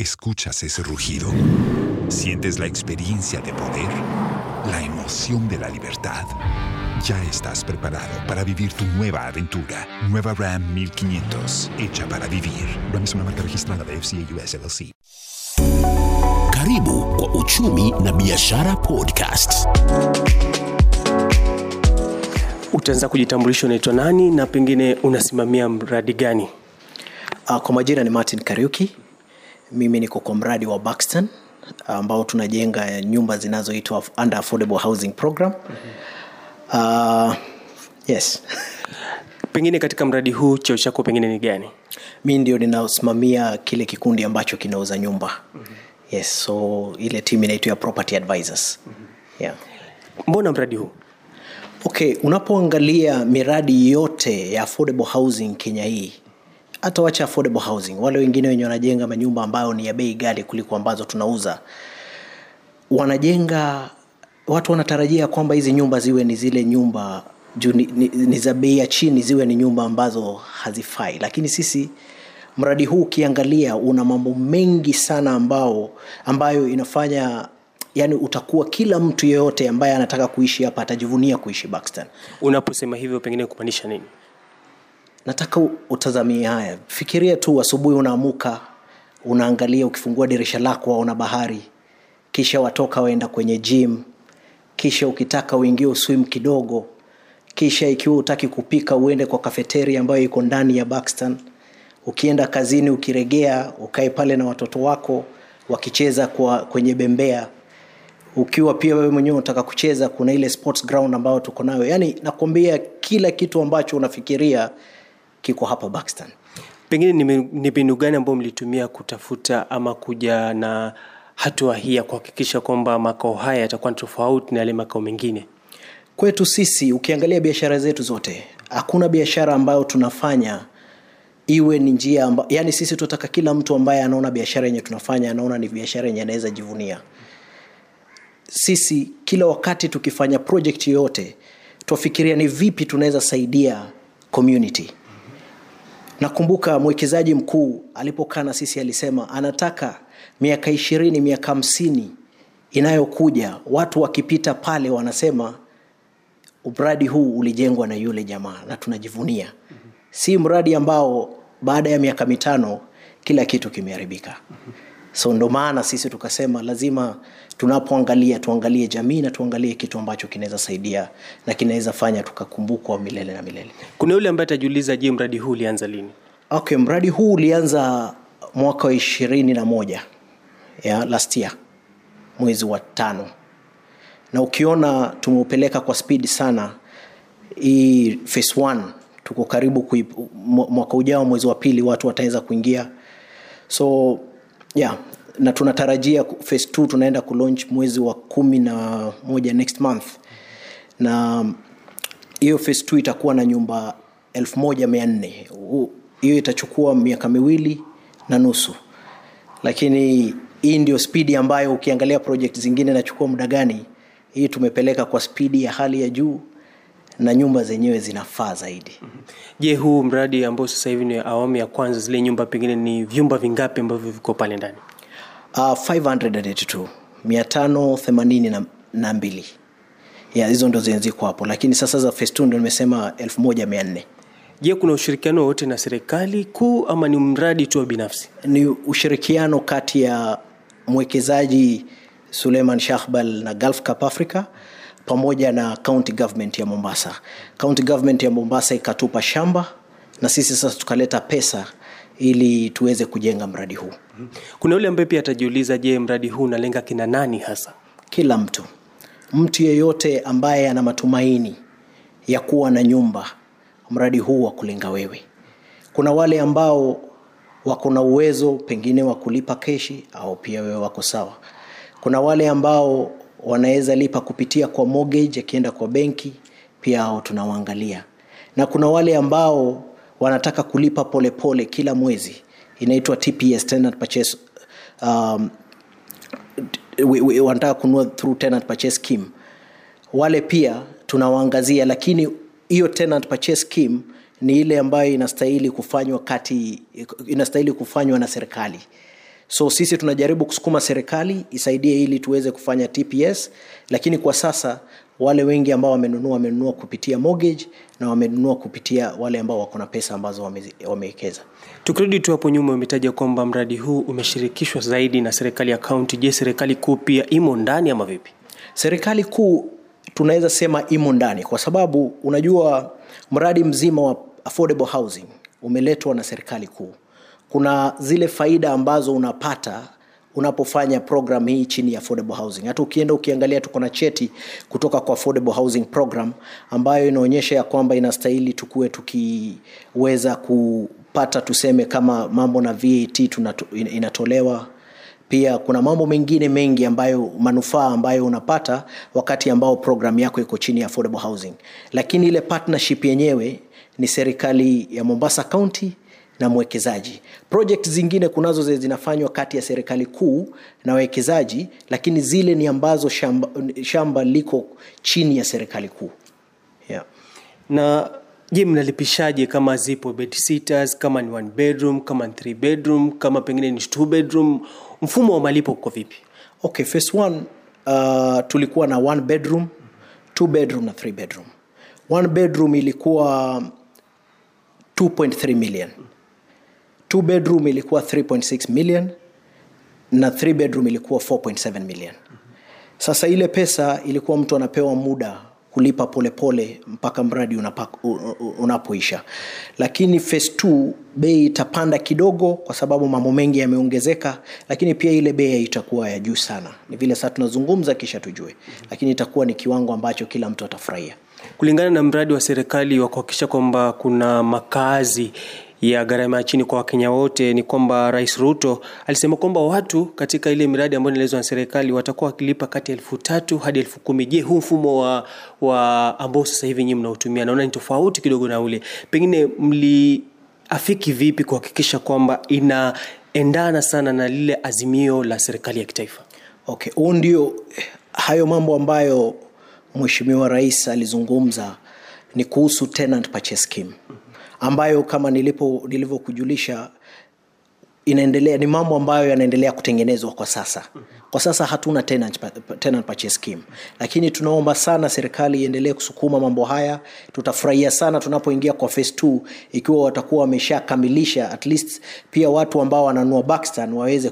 ¿Escuchas ese rugido? ¿Sientes la experiencia de poder? ¿La emoción de la libertad? Ya estás preparado para vivir tu nueva aventura. Nueva Ram 1500, hecha para vivir. Ram es una marca registrada de FCA US LLC. Karibu kwa Uchumi na Biashara Podcast. Utaanza kujitambulisha, unaitwa nani na pengine unasimamia mradi gani? Uh, kwa majina ni Martin Kariuki. Mimi niko kwa mradi wa Buxton ambao tunajenga nyumba zinazoitwa under affordable housing program. Uh, yes. Pengine katika mradi huu cheo chako pengine ni gani? Mi ndio ninasimamia kile kikundi ambacho kinauza nyumba. Yes, so ile timu inaitwa property advisors. Yeah. Mbona mradi huu? Okay, unapoangalia miradi yote ya affordable housing Kenya hii, hata wacha affordable housing, wale wengine wenye wanajenga manyumba ambayo ni ya bei ghali kuliko ambazo tunauza, wanajenga watu wanatarajia kwamba hizi nyumba ziwe ni zile nyumba juu ni, ni, ni za bei ya chini, ziwe ni nyumba ambazo hazifai, lakini sisi mradi huu ukiangalia una mambo mengi sana ambao ambayo inafanya yani utakuwa kila mtu yeyote ambaye anataka kuishi hapa atajivunia kuishi Buxton. Unaposema hivyo pengine kumaanisha nini? Nataka utazamie haya. Fikiria tu asubuhi unaamuka unaangalia ukifungua dirisha lako waona bahari. Kisha watoka waenda kwenye gym. Kisha ukitaka uingie uswim kidogo. Kisha ikiwa utaki kupika uende kwa kafeteria ambayo iko ndani ya Buxton. Ukienda kazini ukiregea ukae pale na watoto wako wakicheza kwa kwenye bembea. Ukiwa pia wewe mwenyewe unataka kucheza kuna ile sports ground ambayo tuko nayo. Yaani nakwambia kila kitu ambacho unafikiria kiko hapa Buxton. Pengine ni mbinu gani ambayo mlitumia kutafuta ama kuja na hatua hii ya kuhakikisha kwamba makao haya yatakuwa tofauti na yale makao mengine? Kwetu sisi ukiangalia biashara zetu zote, hakuna biashara ambayo tunafanya iwe ni njia amba, yani sisi tunataka kila mtu ambaye anaona biashara yenye tunafanya anaona ni biashara yenye anaweza jivunia. Sisi kila wakati tukifanya project yoyote twafikiria ni vipi tunaweza saidia community. Nakumbuka mwekezaji mkuu alipokaa na sisi alisema anataka miaka ishirini, miaka hamsini inayokuja watu wakipita pale wanasema mradi huu ulijengwa na yule jamaa na tunajivunia. Si mradi ambao baada ya miaka mitano kila kitu kimeharibika. So ndo maana sisi tukasema lazima tunapoangalia tuangalie jamii na tuangalie kitu ambacho kinaweza saidia na kinaweza fanya tukakumbukwa milele na milele. Kuna yule ambaye atajiuliza, je, mradi huu ulianza lini? Okay, mradi huu ulianza mwaka wa ishirini na moja ya last year mwezi wa tano, na ukiona tumeupeleka kwa spidi sana. Hii phase one tuko karibu kui, mwaka ujao mwezi wa pili watu wataweza kuingia, so yeah, na tunatarajia phase 2 tunaenda kulaunch mwezi wa kumi na moja next month. Na hiyo phase 2 itakuwa na nyumba 1400 Hu- hiyo itachukua miaka miwili na nusu. Lakini hii ndio spidi ambayo ukiangalia project zingine nachukua muda gani hii tumepeleka kwa spidi ya hali ya juu na nyumba zenyewe zinafaa zaidi. Je, huu mradi ambao sasa hivi ni awamu ya kwanza, zile nyumba pengine ni vyumba vingapi ambavyo viko pale ndani? Uh, 582 582 na ya hizo ndo zenye hapo lakini sasa za phase 2 ndo nimesema 1400 Je, kuna ushirikiano wowote na serikali kuu ama ni mradi tu wa binafsi? ni ushirikiano kati ya mwekezaji Suleiman Shahbal na Gulf Cup Africa pamoja na county government ya Mombasa. County government ya Mombasa ikatupa shamba na sisi sasa tukaleta pesa ili tuweze kujenga mradi huu. Kuna yule ambaye pia atajiuliza, je, mradi huu unalenga kina nani hasa? Kila mtu, mtu yeyote ambaye ana matumaini ya kuwa na nyumba, mradi huu wa kulenga wewe. Kuna wale ambao wako na uwezo pengine wa kulipa keshi au pia wewe wako sawa. Kuna wale ambao wanaweza lipa kupitia kwa mortgage akienda kwa benki, pia hao tunawaangalia, na kuna wale ambao wanataka kulipa polepole pole kila mwezi, inaitwa TPS, tenant purchase um, wanataka kununua through tenant purchase scheme. Wale pia tunawaangazia lakini hiyo tenant purchase scheme ni ile ambayo inastahili kufanywa kati inastahili kufanywa na serikali. So sisi tunajaribu kusukuma serikali isaidie ili tuweze kufanya tps lakini kwa sasa wale wengi ambao wamenunua wamenunua kupitia mortgage na wamenunua kupitia wale ambao wako na pesa ambazo wamewekeza tukirudi tu hapo nyuma umetaja kwamba mradi huu umeshirikishwa zaidi na serikali ya kaunti. Je serikali kuu pia imo ndani ama vipi? Serikali kuu tunaweza sema imo ndani kwa sababu unajua mradi mzima wa affordable housing umeletwa na serikali kuu. Kuna zile faida ambazo unapata unapofanya program hii chini ya affordable housing. Hata ukienda ukiangalia tuko na cheti kutoka kwa affordable housing program ambayo inaonyesha ya kwamba inastahili tukuwe tukiweza kupata tuseme kama mambo na vat tunato, inatolewa. Pia kuna mambo mengine mengi ambayo manufaa ambayo unapata wakati ambao program yako iko chini ya affordable housing. Lakini ile partnership yenyewe ni serikali ya mombasa county na mwekezaji. Project zingine kunazo zile zinafanywa kati ya serikali kuu na wawekezaji lakini zile ni ambazo shamba, shamba liko chini ya serikali kuu. Yeah. na je mnalipishaje kama zipo bed sitters kama ni one bedroom kama ni three bedroom kama pengine ni two bedroom? Mfumo wa malipo uko vipi? Okay phase one uh, tulikuwa na one bedroom two bedroom na three bedroom. One bedroom ilikuwa 2.3 million two bedroom ilikuwa 3.6 million na 3 bedroom ilikuwa 4.7 million. Sasa ile pesa ilikuwa mtu anapewa muda kulipa polepole pole mpaka mradi unapoisha. Lakini phase 2 bei itapanda kidogo kwa sababu mambo mengi yameongezeka lakini pia ile bei itakuwa ya juu sana. Ni vile sasa tunazungumza kisha tujue lakini itakuwa ni kiwango ambacho kila mtu atafurahia. Kulingana na mradi wa serikali wa kuhakikisha kwamba kuna makazi ya gharama ya chini kwa wakenya wote ni kwamba rais ruto alisema kwamba watu katika ile miradi ambayo inaelezwa na serikali watakuwa wakilipa kati ya elfu tatu hadi elfu kumi. Je huu mfumo wa, wa ambao sasa hivi nyinyi mnautumia naona ni tofauti kidogo na ule. Pengine mliafiki vipi kuhakikisha kwamba inaendana sana na lile azimio la serikali ya kitaifa? Okay huu ndio hayo mambo ambayo mheshimiwa rais alizungumza ni kuhusu tenant purchase scheme ambayo kama nilipo nilivyokujulisha inaendelea ni mambo ambayo yanaendelea kutengenezwa kwa sasa. Kwa sasa hatuna tenant, purchase scheme. Lakini tunaomba sana serikali iendelee kusukuma mambo haya. Tutafurahia sana tunapoingia kwa phase 2 ikiwa watakuwa wameshakamilisha at least pia watu ambao wananua Buxton waweze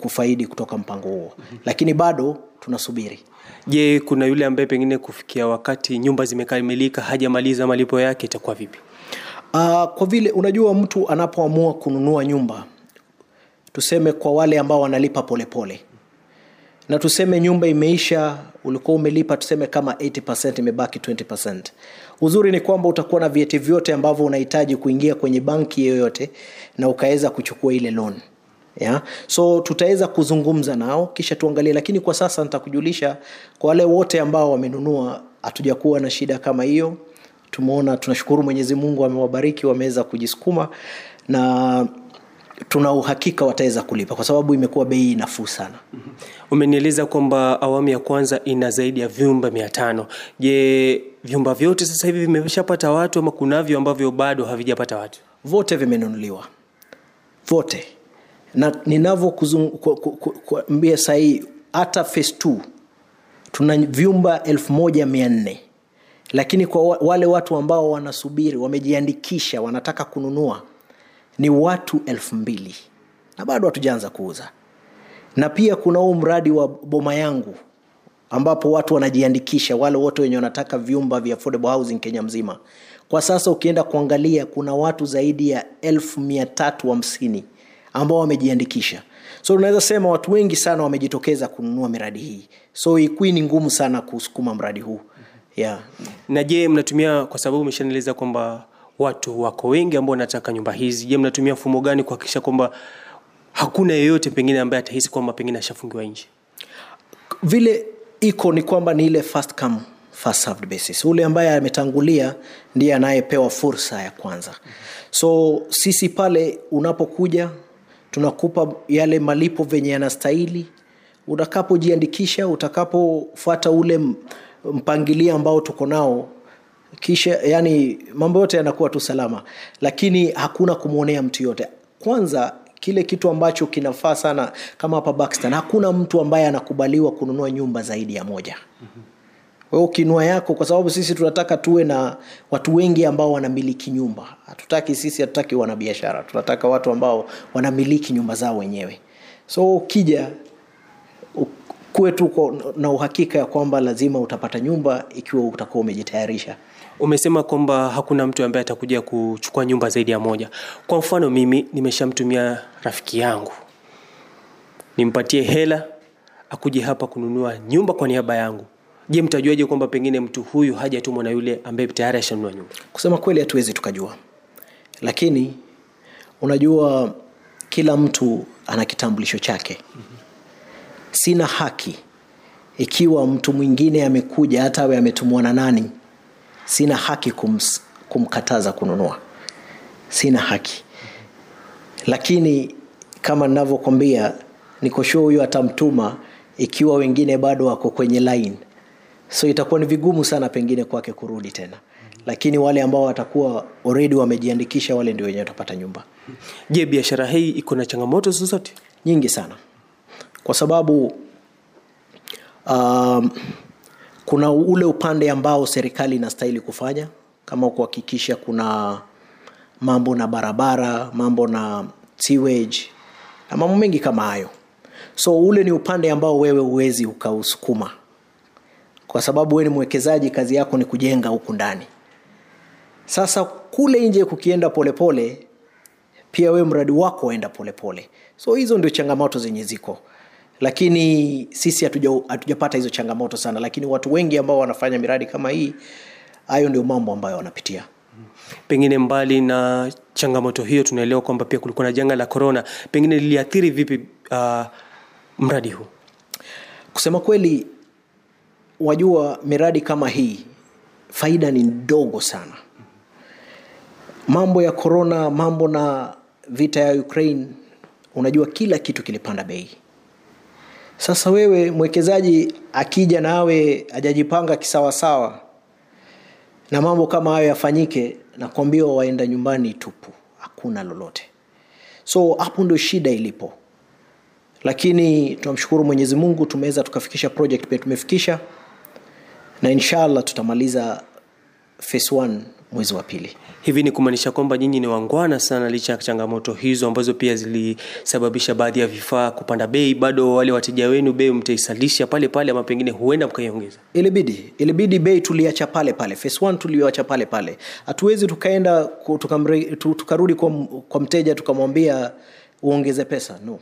kufaidi kutoka mpango huo. Lakini bado tunasubiri. Je kuna yule ambaye pengine kufikia wakati nyumba zimekamilika hajamaliza malipo yake itakuwa vipi Uh, kwa vile unajua mtu anapoamua kununua nyumba tuseme kwa wale ambao wanalipa polepole pole. na tuseme nyumba imeisha ulikuwa umelipa tuseme kama 80 imebaki 20 uzuri ni kwamba utakuwa na vyeti vyote ambavyo unahitaji kuingia kwenye banki yoyote na ukaweza kuchukua ile loan yeah? so tutaweza kuzungumza nao kisha tuangalie lakini kwa sasa nitakujulisha kwa wale wote ambao wamenunua hatujakuwa na shida kama hiyo tumeona tunashukuru mwenyezi mungu amewabariki wameweza kujisukuma na tuna uhakika wataweza kulipa kwa sababu imekuwa bei nafuu sana. Umenieleza kwamba awamu ya kwanza ina zaidi ya vyumba mia tano. Je vyumba vyote sasa hivi vimeshapata watu ama kunavyo ambavyo bado havijapata watu? Vote vimenunuliwa. Vote. Na ninavyokuambia sahii hata phase 2 tuna vyumba elfu moja mia nne lakini kwa wale watu ambao wanasubiri wamejiandikisha wanataka kununua ni watu elfu mbili. Na bado hatujaanza kuuza. Na pia kuna huu mradi wa boma yangu ambapo watu wanajiandikisha wale wote wenye wanataka vyumba vya affordable housing kenya mzima. Kwa sasa ukienda kuangalia kuna watu zaidi ya elfu mia tatu hamsini ambao wamejiandikisha. So unaweza sema watu wengi sana wamejitokeza kununua miradi hii. So ikui ni ngumu sana kusukuma mradi huu yeah. na je mnatumia kwa sababu umeshanieleza kwamba watu wako wengi ambao wanataka nyumba hizi je mnatumia mfumo gani kuhakikisha kwamba hakuna yeyote pengine ambaye atahisi kwamba pengine ashafungiwa nje? Vile iko ni kwamba ni ile first come first served basis. Ule ambaye ametangulia ndiye anayepewa fursa ya kwanza. So sisi pale unapokuja tunakupa yale malipo venye yanastahili. Utakapojiandikisha utakapofuata ule mpangilio ambao tuko nao kisha yani mambo yote yanakuwa tu salama lakini hakuna kumwonea mtu yote kwanza kile kitu ambacho kinafaa sana kama hapa Buxton, hakuna mtu ambaye anakubaliwa kununua nyumba zaidi ya moja ukinua yako, kwa sababu sisi tunataka tuwe na watu wengi ambao wanamiliki nyumba. Hatutaki sisi, hatutaki wanabiashara, tunataka watu ambao wanamiliki nyumba zao wenyewe. So ukija kuwe tu na uhakika ya kwamba lazima utapata nyumba ikiwa utakuwa umejitayarisha. Umesema kwamba hakuna mtu ambaye atakuja kuchukua nyumba zaidi ya moja. Kwa mfano mimi nimeshamtumia rafiki yangu nimpatie hela akuje hapa kununua nyumba kwa niaba yangu. Je, mtajuaje kwamba pengine mtu huyu hajatumwa na yule ambaye tayari ashanunua nyumba? Kusema kweli, hatuwezi tukajua, lakini unajua kila mtu ana kitambulisho chake. Sina haki. Ikiwa mtu mwingine amekuja, hata awe ametumwa na nani, sina haki kums, kumkataza kununua, sina haki. Lakini kama ninavyokwambia, niko sure huyu atamtuma ikiwa wengine bado wako kwenye line, so itakuwa ni vigumu sana pengine kwake kurudi tena, lakini wale ambao watakuwa already wamejiandikisha, wale ndio wenyewe watapata nyumba. Je, biashara hii iko na changamoto zozote? nyingi sana kwa sababu um, kuna ule upande ambao serikali inastahili kufanya kama kuhakikisha kuna mambo na barabara mambo na sewage na mambo mengi kama hayo. So ule ni upande ambao wewe huwezi ukausukuma. Kwa sababu wewe ni mwekezaji kazi yako ni kujenga huku ndani. Sasa kule nje kukienda polepole pole, pia wewe mradi wako waenda polepole so hizo ndio changamoto zenye ziko lakini sisi hatujapata hizo changamoto sana. Lakini watu wengi ambao wanafanya miradi kama hii hayo ndio mambo ambayo wanapitia. Pengine mbali na changamoto hiyo, tunaelewa kwamba pia kulikuwa na janga la korona, pengine liliathiri vipi uh, mradi huu? kusema kweli wajua miradi kama hii faida ni ndogo sana. Mambo ya korona mambo na vita ya ukraine unajua kila kitu kilipanda bei sasa wewe mwekezaji akija nawe ajajipanga kisawasawa na mambo kama hayo yafanyike nakwambia waenda nyumbani tupu hakuna lolote. So hapo ndio shida ilipo. Lakini tunamshukuru mwenyezi mungu tumeweza tukafikisha project pia tumefikisha na inshallah tutamaliza phase 1 mwezi wa pili Hivi ni kumaanisha kwamba nyinyi ni wangwana sana, licha ya changamoto hizo ambazo pia zilisababisha baadhi ya vifaa kupanda bei, bado wale wateja wenu bei mtaisalisha pale pale, ama pengine huenda mkaiongeza? ilibidi ilibidi bei tuliacha pale pale. Phase one tuliacha pale pale. Hatuwezi tukaenda tukarudi kwa, kwa mteja tukamwambia uongeze pesa no.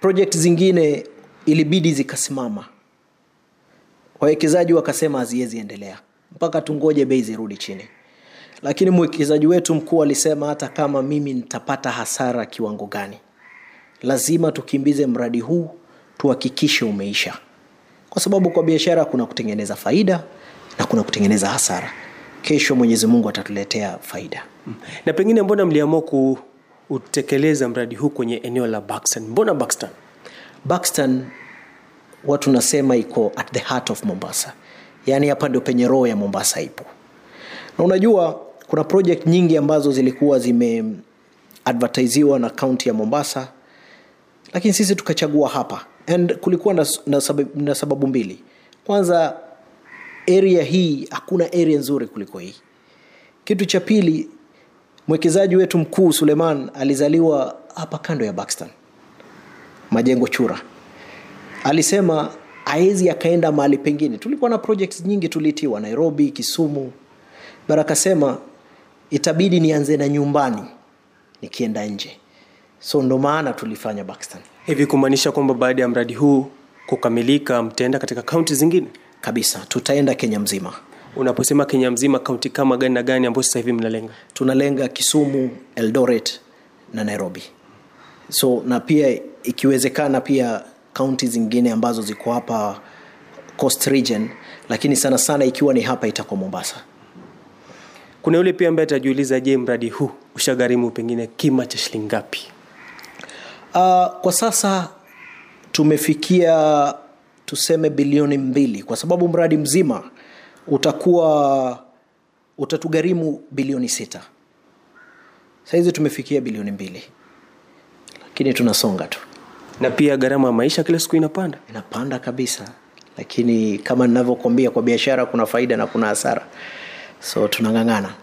Project zingine ilibidi zikasimama. Wawekezaji wakasema haziwezi endelea. Mpaka tungoje bei zirudi chini lakini mwekezaji wetu mkuu alisema hata kama mimi nitapata hasara kiwango gani lazima tukimbize mradi huu tuhakikishe umeisha kwa sababu kwa biashara kuna kutengeneza faida na kuna kutengeneza hasara kesho mwenyezi mungu atatuletea faida Na pengine mbona mliamua kutekeleza mradi huu kwenye eneo la Buxton? Mbona Buxton? Buxton watu nasema iko at the heart of Mombasa, yaani hapa ndio penye roho ya Mombasa ipo. Na unajua kuna project nyingi ambazo zilikuwa zimeadvertisiwa na kaunti ya Mombasa, lakini sisi tukachagua hapa and kulikuwa na, na, sababu, na sababu mbili. Kwanza area hii hakuna area nzuri kuliko hii. Kitu cha pili, mwekezaji wetu mkuu Suleiman alizaliwa hapa kando ya Buxton majengo chura alisema aezi akaenda mahali pengine tulikuwa na projects nyingi tulitiwa nairobi kisumu bara akasema itabidi nianze na nyumbani nikienda nje. So ndo maana tulifanya Buxton Hivi kumaanisha kwamba baada ya mradi huu kukamilika, mtaenda katika kaunti zingine? kabisa tutaenda kenya mzima. Unaposema Kenya mzima, kaunti kama gani na gani ambayo sasa hivi mnalenga? tunalenga kisumu eldoret na nairobi. So na pia ikiwezekana pia kaunti zingine ambazo ziko hapa coast region lakini sana sana ikiwa ni hapa itakuwa mombasa Kuna yule pia ambaye atajiuliza, je, mradi huu ushagharimu pengine kima cha shilingi ngapi? Uh, kwa sasa tumefikia tuseme bilioni mbili. Kwa sababu mradi mzima utakuwa utatugharimu bilioni sita. Sahizi tumefikia bilioni mbili. Lakini tunasonga tu. Na pia gharama ya maisha kila siku inapanda. Inapanda kabisa. Lakini kama ninavyokwambia kwa biashara kuna faida na kuna hasara so tunang'ang'ana.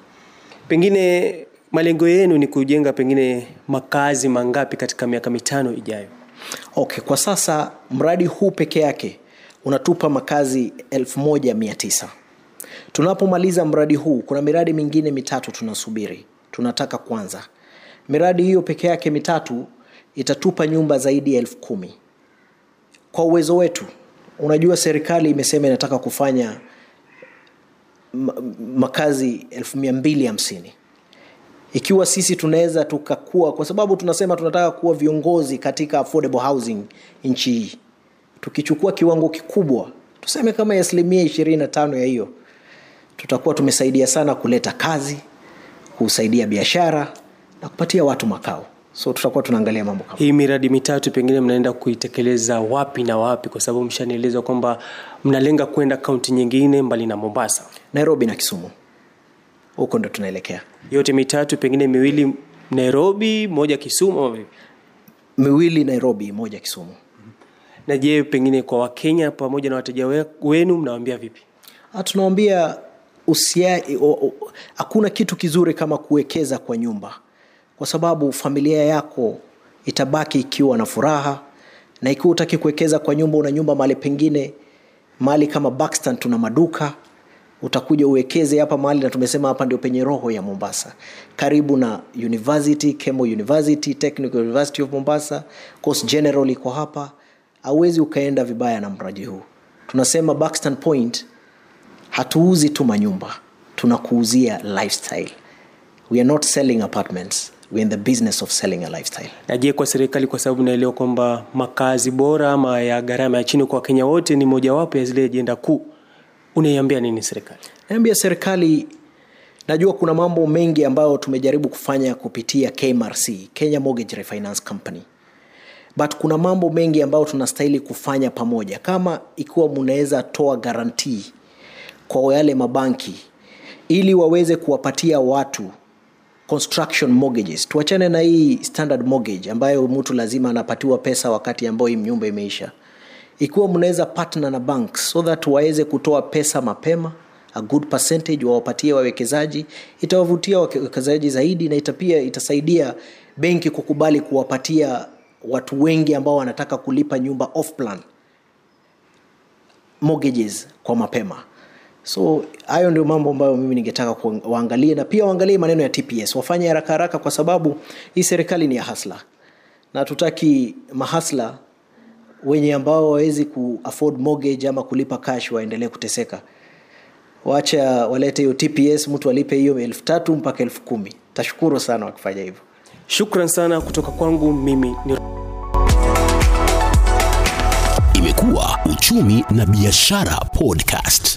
Pengine malengo yenu ni kujenga pengine makazi mangapi katika miaka mitano ijayo? Okay kwa sasa mradi huu peke yake unatupa makazi 19 tunapomaliza mradi huu kuna miradi mingine mitatu tunasubiri. Tunataka kwanza. Miradi hiyo peke yake mitatu itatupa nyumba zaidi ya elfu kumi. Kwa uwezo wetu unajua serikali imesema inataka kufanya makazi 250 ikiwa sisi tunaweza tukakua kwa sababu tunasema tunataka kuwa viongozi katika affordable housing nchi hii tukichukua kiwango kikubwa tuseme kama asilimia 25 ya hiyo tutakuwa tumesaidia sana kuleta kazi kusaidia biashara na kupatia watu makao so tutakuwa tunaangalia mambo kama hii miradi mitatu pengine mnaenda kuitekeleza wapi na wapi? Kwa sababu mshanieleza kwamba mnalenga kwenda kaunti nyingine mbali na mombasa. Nairobi na kisumu. Huko ndo tunaelekea. Yote mitatu pengine miwili nairobi moja kisumu ama vipi? miwili nairobi moja kisumu. Na je pengine kwa wakenya pamoja na wateja wenu mnawambia vipi? Ah, tunawambia usia hakuna kitu kizuri kama kuwekeza kwa nyumba kwa sababu familia yako itabaki ikiwa na furaha na ikiwa utaki kuwekeza kwa nyumba una nyumba mahali pengine mahali kama Buxton tuna maduka utakuja uwekeze hapa mahali na tumesema hapa ndio penye roho ya mombasa. Karibu na university kemo university technical university of mombasa coast general iko hapa. Hauwezi ukaenda vibaya na mradi huu. Tunasema Buxton point hatuuzi tu manyumba tunakuuzia lifestyle. We are not selling apartments we are in the business of selling a lifestyle. Na je kwa serikali kwa sababu naelewa kwamba makazi bora ama ya gharama ya chini kwa wakenya wote ni mojawapo ya zile ajenda kuu. Unaiambia nini serikali? Naambia serikali najua kuna mambo mengi ambayo tumejaribu kufanya kupitia kmrc kenya mortgage refinance company. But kuna mambo mengi ambayo tunastahili kufanya pamoja. Kama ikiwa mnaweza toa garantii kwa yale mabanki ili waweze kuwapatia watu construction mortgages. Tuachane na hii standard mortgage ambayo mtu lazima anapatiwa pesa wakati ambao hii nyumba imeisha. Ikiwa mnaweza partner na banks so that waweze kutoa pesa mapema a good percentage wawapatie wawekezaji itawavutia wawekezaji zaidi na itapia itasaidia benki kukubali kuwapatia watu wengi ambao wanataka kulipa nyumba off plan mortgages kwa mapema so hayo ndio mambo ambayo mimi ningetaka waangalie na pia waangalie maneno ya tps wafanye haraka haraka kwa sababu hii serikali ni ya hasla na hatutaki mahasla wenye ambao wawezi ku afford mortgage ama kulipa cash waendelee kuteseka. Wacha walete hiyo tps mtu alipe hiyo elfu tatu mpaka elfu kumi. Tashukuru sana wakifanya hivyo. Shukran sana kutoka kwangu mimi ni Imekuwa Uchumi na Biashara Podcast.